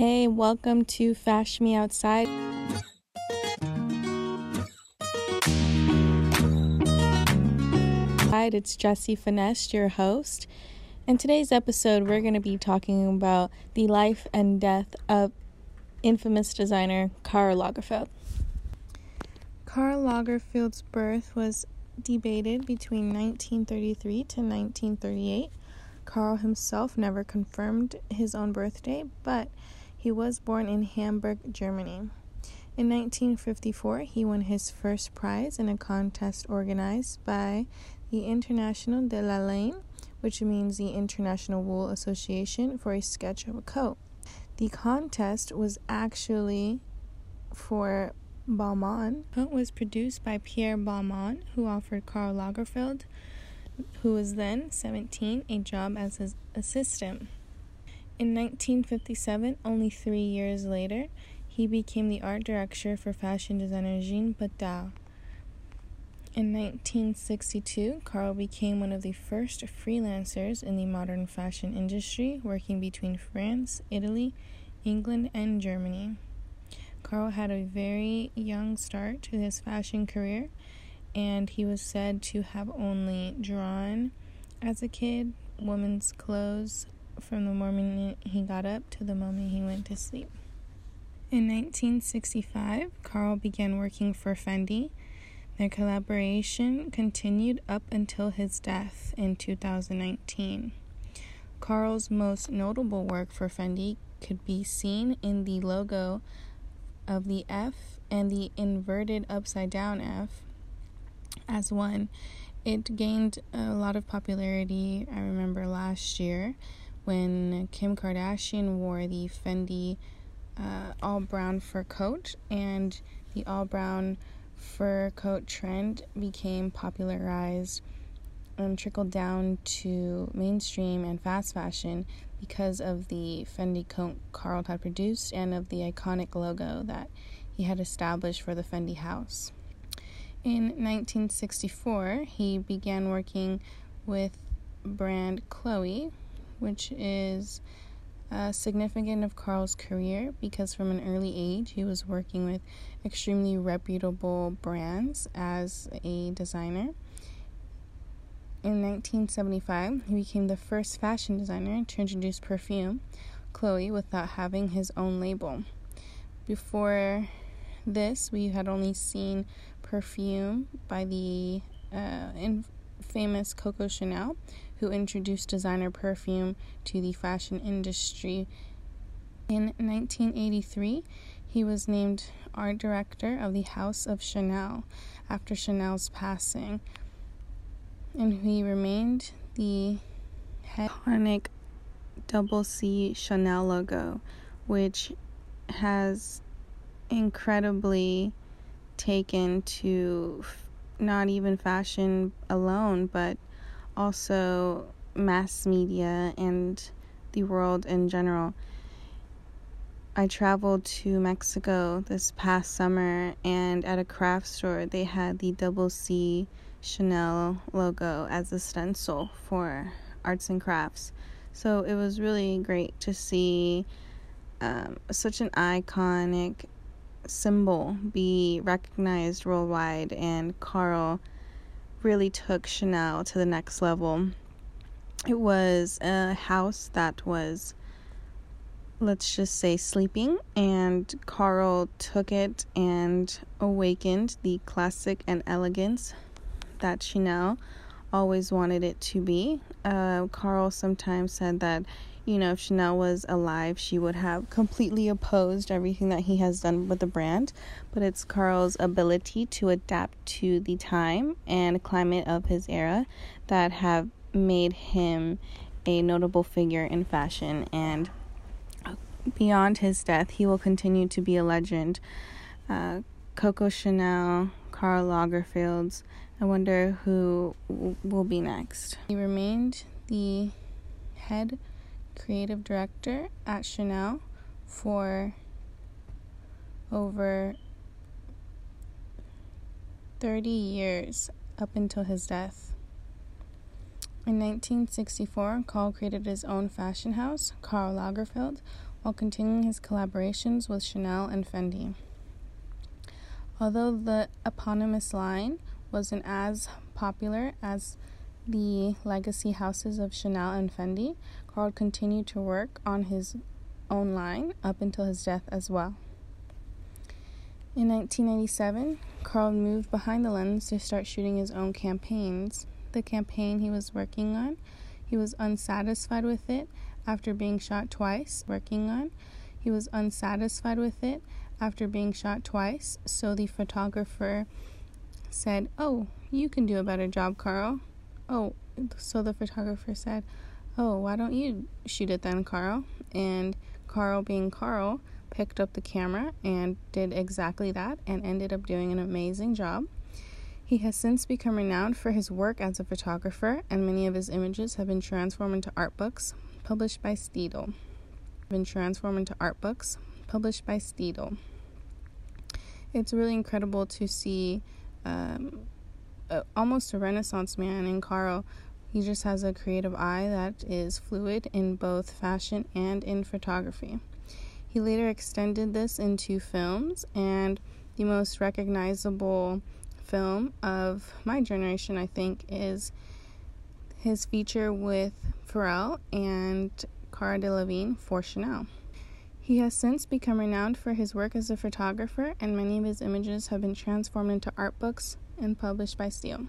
Hey, welcome to Fash Me Outside. Hi, It's Jessie Finesse, your host. In today's episode, we're going to be talking about the life and death of infamous designer Karl Lagerfeld. Karl Lagerfeld's birth was debated between 1933 to 1938. Karl himself never confirmed his own birthday, but he was born in Hamburg, Germany. In 1954, he won his first prize in a contest organized by the International de la Laine, which means the International Wool Association, for a sketch of a coat. The contest was actually for Balmain. It was produced by Pierre Balmain, who offered Karl Lagerfeld, who was then 17, a job as his assistant. In 1957, only three years later, he became the art director for fashion designer Jean Patel. In 1962, Karl became one of the first freelancers in the modern fashion industry, working between France, Italy, England, and Germany. Karl had a very young start to his fashion career, and he was said to have only drawn as a kid women's clothes from the moment he got up to the moment he went to sleep. In 1965, Karl began working for Fendi. Their collaboration continued up until his death in 2019. Karl's most notable work for Fendi could be seen in the logo of the F and the inverted upside down F as one. It gained a lot of popularity, I remember last year when Kim Kardashian wore the Fendi uh, all brown fur coat, and the all brown fur coat trend became popularized and trickled down to mainstream and fast fashion because of the Fendi coat Karl had produced and of the iconic logo that he had established for the Fendi house. In 1964, he began working with brand Chloe, which is uh, significant of Karl's career because from an early age he was working with extremely reputable brands as a designer. In 1975, he became the first fashion designer to introduce perfume, Chloe, without having his own label. Before this, we had only seen perfume by the uh, famous Coco Chanel, who introduced designer perfume to the fashion industry. In 1983, he was named art director of the House of Chanel after Chanel's passing and he remained the iconic double C Chanel logo, which has incredibly taken to not even fashion alone, but also mass media and the world in general. I traveled to Mexico this past summer, and at a craft store, they had the double C Chanel logo as a stencil for arts and crafts. So it was really great to see um, such an iconic symbol be recognized worldwide, and Karl really took Chanel to the next level. It was a house that was, let's just say, sleeping, and Karl took it and awakened the classic and elegance that Chanel always wanted it to be. Uh, Karl sometimes said that, you know, if Chanel was alive, she would have completely opposed everything that he has done with the brand. But it's Karl's ability to adapt to the time and climate of his era that have made him a notable figure in fashion. And beyond his death, he will continue to be a legend. Uh, Coco Chanel, Karl Lagerfeld's, I wonder who will be next. He remained the head creative director at Chanel for over 30 years up until his death. In 1964, Karl created his own fashion house, Karl Lagerfeld, while continuing his collaborations with Chanel and Fendi. Although the eponymous line wasn't as popular as the legacy houses of Chanel and Fendi, Karl continued to work on his own line up until his death as well. In 1997, Karl moved behind the lens to start shooting his own campaigns. The campaign he was working on, he was unsatisfied with it after being shot twice. Working on, he was unsatisfied with it after being shot twice, so the photographer said, Oh, you can do a better job, Karl. Oh, so the photographer said, Oh, why don't you shoot it then, Karl? And Karl, being Karl, picked up the camera and did exactly that and ended up doing an amazing job. He has since become renowned for his work as a photographer, and many of his images have been transformed into art books published by Steidl. Been transformed into art books published by Steidl. It's really incredible to see um, a, almost a renaissance man in Karl. He just has a creative eye that is fluid in both fashion and in photography. He later extended this into films, and the most recognizable film of my generation, I think, is his feature with Pharrell and Cara Delevingne for Chanel. He has since become renowned for his work as a photographer, and many of his images have been transformed into art books and published by Steidl.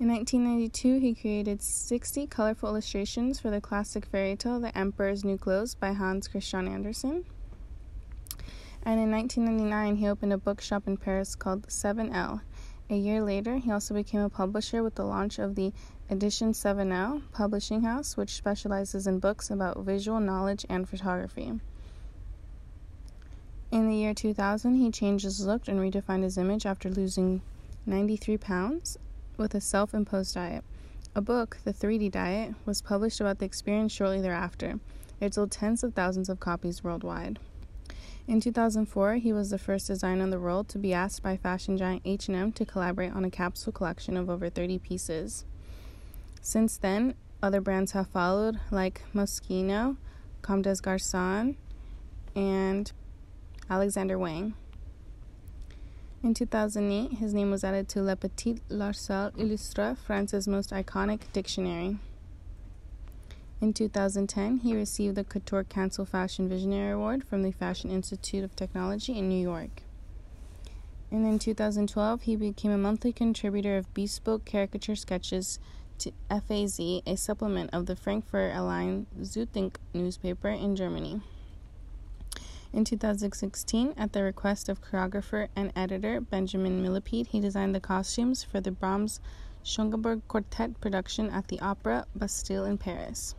In 1992, he created 60 colorful illustrations for the classic fairy tale The Emperor's New Clothes by Hans Christian Andersen. And in 1999, he opened a bookshop in Paris called 7L. A year later, he also became a publisher with the launch of the Edition 7L publishing house, which specializes in books about visual knowledge and photography. In the year 2000, he changed his look and redefined his image after losing 93 pounds with a self imposed diet. A book, The 3D Diet, was published about the experience shortly thereafter. It sold tens of thousands of copies worldwide. In 2004, he was the first designer in the world to be asked by fashion giant H&M to collaborate on a capsule collection of over 30 pieces. Since then, other brands have followed, like Moschino, Comme des Garçons, and Alexander Wang. In 2008, his name was added to Le Petit Larousse Illustre, France's most iconic dictionary. In 2010, he received the Couture Council Fashion Visionary Award from the Fashion Institute of Technology in New York. And in 2012, he became a monthly contributor of bespoke caricature sketches to FAZ, a supplement of the Frankfurt Allgemeine Zeitung newspaper in Germany. In 2016, at the request of choreographer and editor Benjamin Millepied, he designed the costumes for the Brahms Schönberg Quartet production at the Opera Bastille in Paris.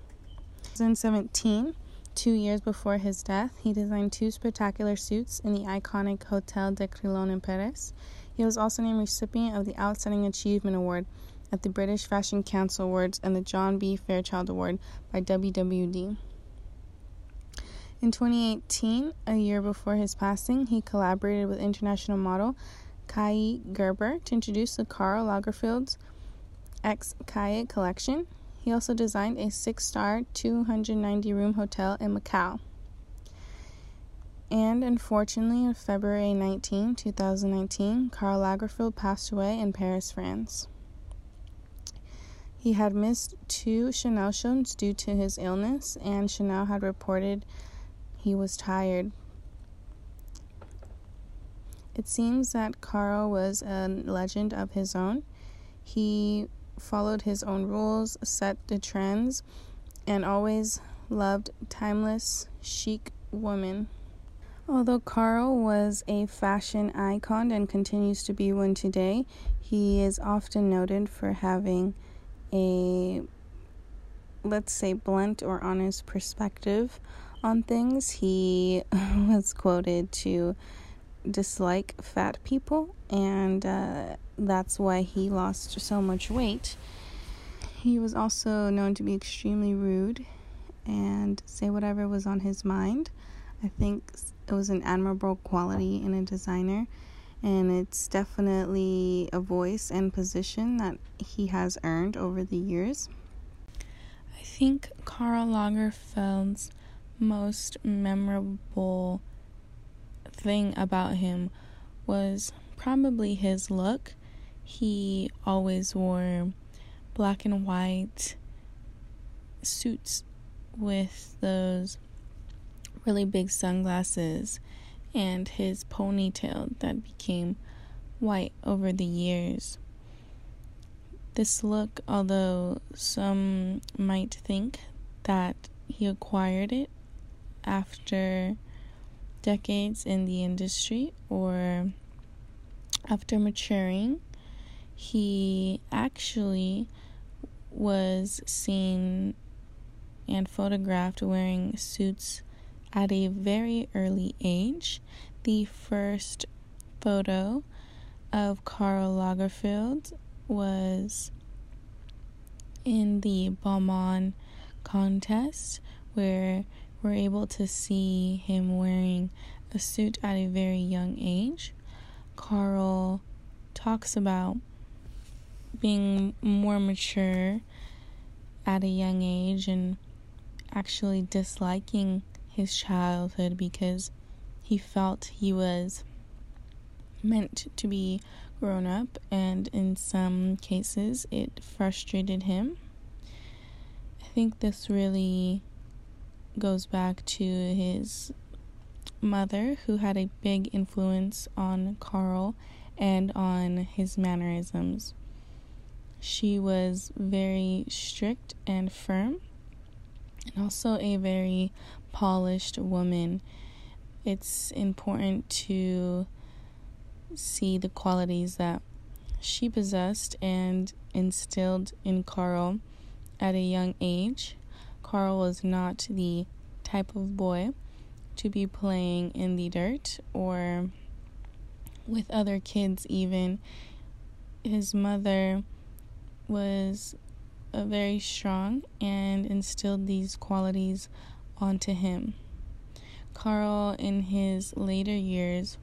In 2017, two years before his death, he designed two spectacular suits in the iconic Hotel de Crillon in Paris. He was also named recipient of the Outstanding Achievement Award at the British Fashion Council Awards and the John B. Fairchild Award by WWD. In 2018, a year before his passing, he collaborated with international model Kaia Gerber to introduce the Karl Lagerfeld's X Kaia collection. He also designed a six star, 290 room hotel in Macau. And unfortunately, on February 19, 2019, Karl Lagerfeld passed away in Paris, France. He had missed two Chanel shows due to his illness, and Chanel had reported he was tired. It seems that Karl was a legend of his own. He followed his own rules, set the trends, and always loved timeless, chic women. Although Karl was a fashion icon and continues to be one today, he is often noted for having a, let's say, blunt or honest perspective on things. He was quoted to dislike fat people, and uh, that's why he lost so much weight. He was also known to be extremely rude and say whatever was on his mind. I think it was an admirable quality in a designer, and it's definitely a voice and position that he has earned over the years. I think Karl Lagerfeld's most memorable thing about him was probably his look. He always wore black and white suits with those really big sunglasses and his ponytail that became white over the years. This look, although some might think that he acquired it after decades in the industry or after maturing, he actually was seen and photographed wearing suits at a very early age. The first photo of Karl Lagerfeld was in the Balmain contest where we're able to see him wearing a suit at a very young age. Karl talks about being more mature at a young age and actually disliking his childhood because he felt he was meant to be grown up, and in some cases, it frustrated him. I think this really goes back to his mother, who had a big influence on Karl and on his mannerisms. She was very strict and firm, and also a very polished woman. It's important to see the qualities that she possessed and instilled in Karl at a young age. Karl was not the type of boy to be playing in the dirt or with other kids, even. His mother was a very strong and instilled these qualities onto him. Karl, in his later years,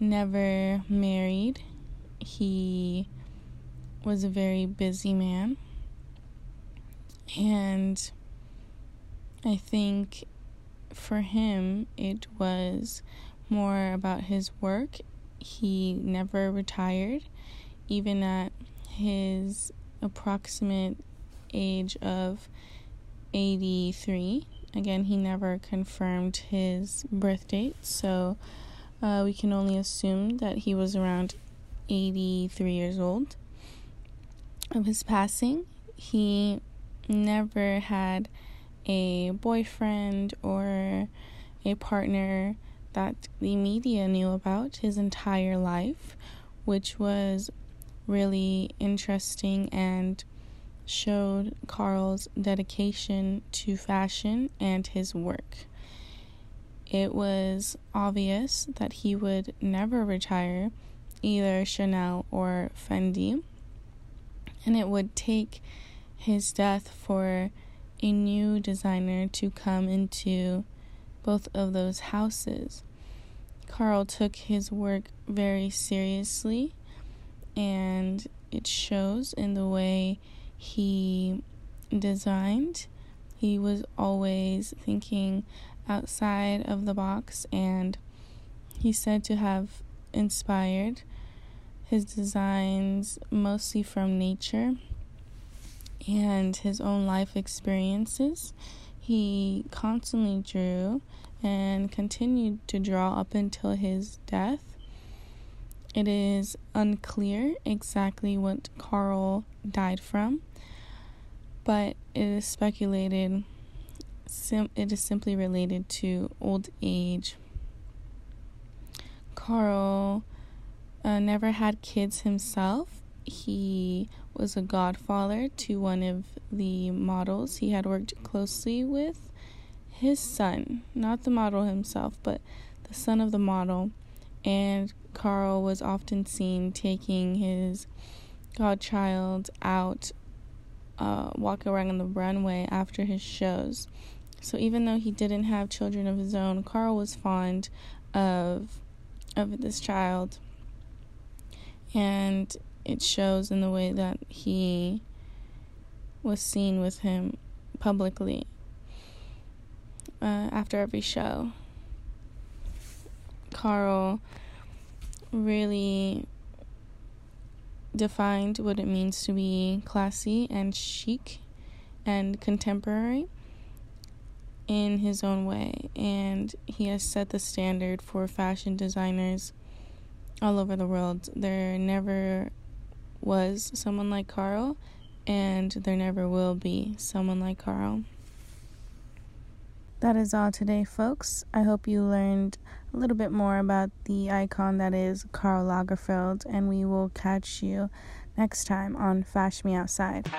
never married. He was a very busy man. And I think for him, it was more about his work. He never retired, even at his approximate age of 83. Again, he never confirmed his birth date, so uh, we can only assume that he was around 83 years old of his passing. He never had a boyfriend or a partner that the media knew about his entire life, which was really interesting and showed Karl's dedication to fashion and his work. It was obvious that he would never retire either Chanel or Fendi, and it would take his death for a new designer to come into both of those houses. Karl took his work very seriously, and it shows in the way he designed. He was always thinking outside of the box, and he's said to have inspired his designs mostly from nature and his own life experiences. He constantly drew and continued to draw up until his death. It is unclear exactly what Karl died from, but it is speculated sim- it is simply related to old age. Karl uh, never had kids himself. He was a godfather to one of the models he had worked closely with. His son, not the model himself, but the son of the model, and Karl was often seen taking his godchild out, uh, walking around on the runway after his shows. So even though he didn't have children of his own, Karl was fond of of this child. And it shows in the way that he was seen with him publicly. uh, after every show. Karl really defined what it means to be classy and chic and contemporary in his own way, and he has set the standard for fashion designers all over the world. There never was someone like Karl, and there never will be someone like Karl. That is all today, folks. I hope you learned a little bit more about the icon that is Karl Lagerfeld, and we will catch you next time on Fash Me Outside.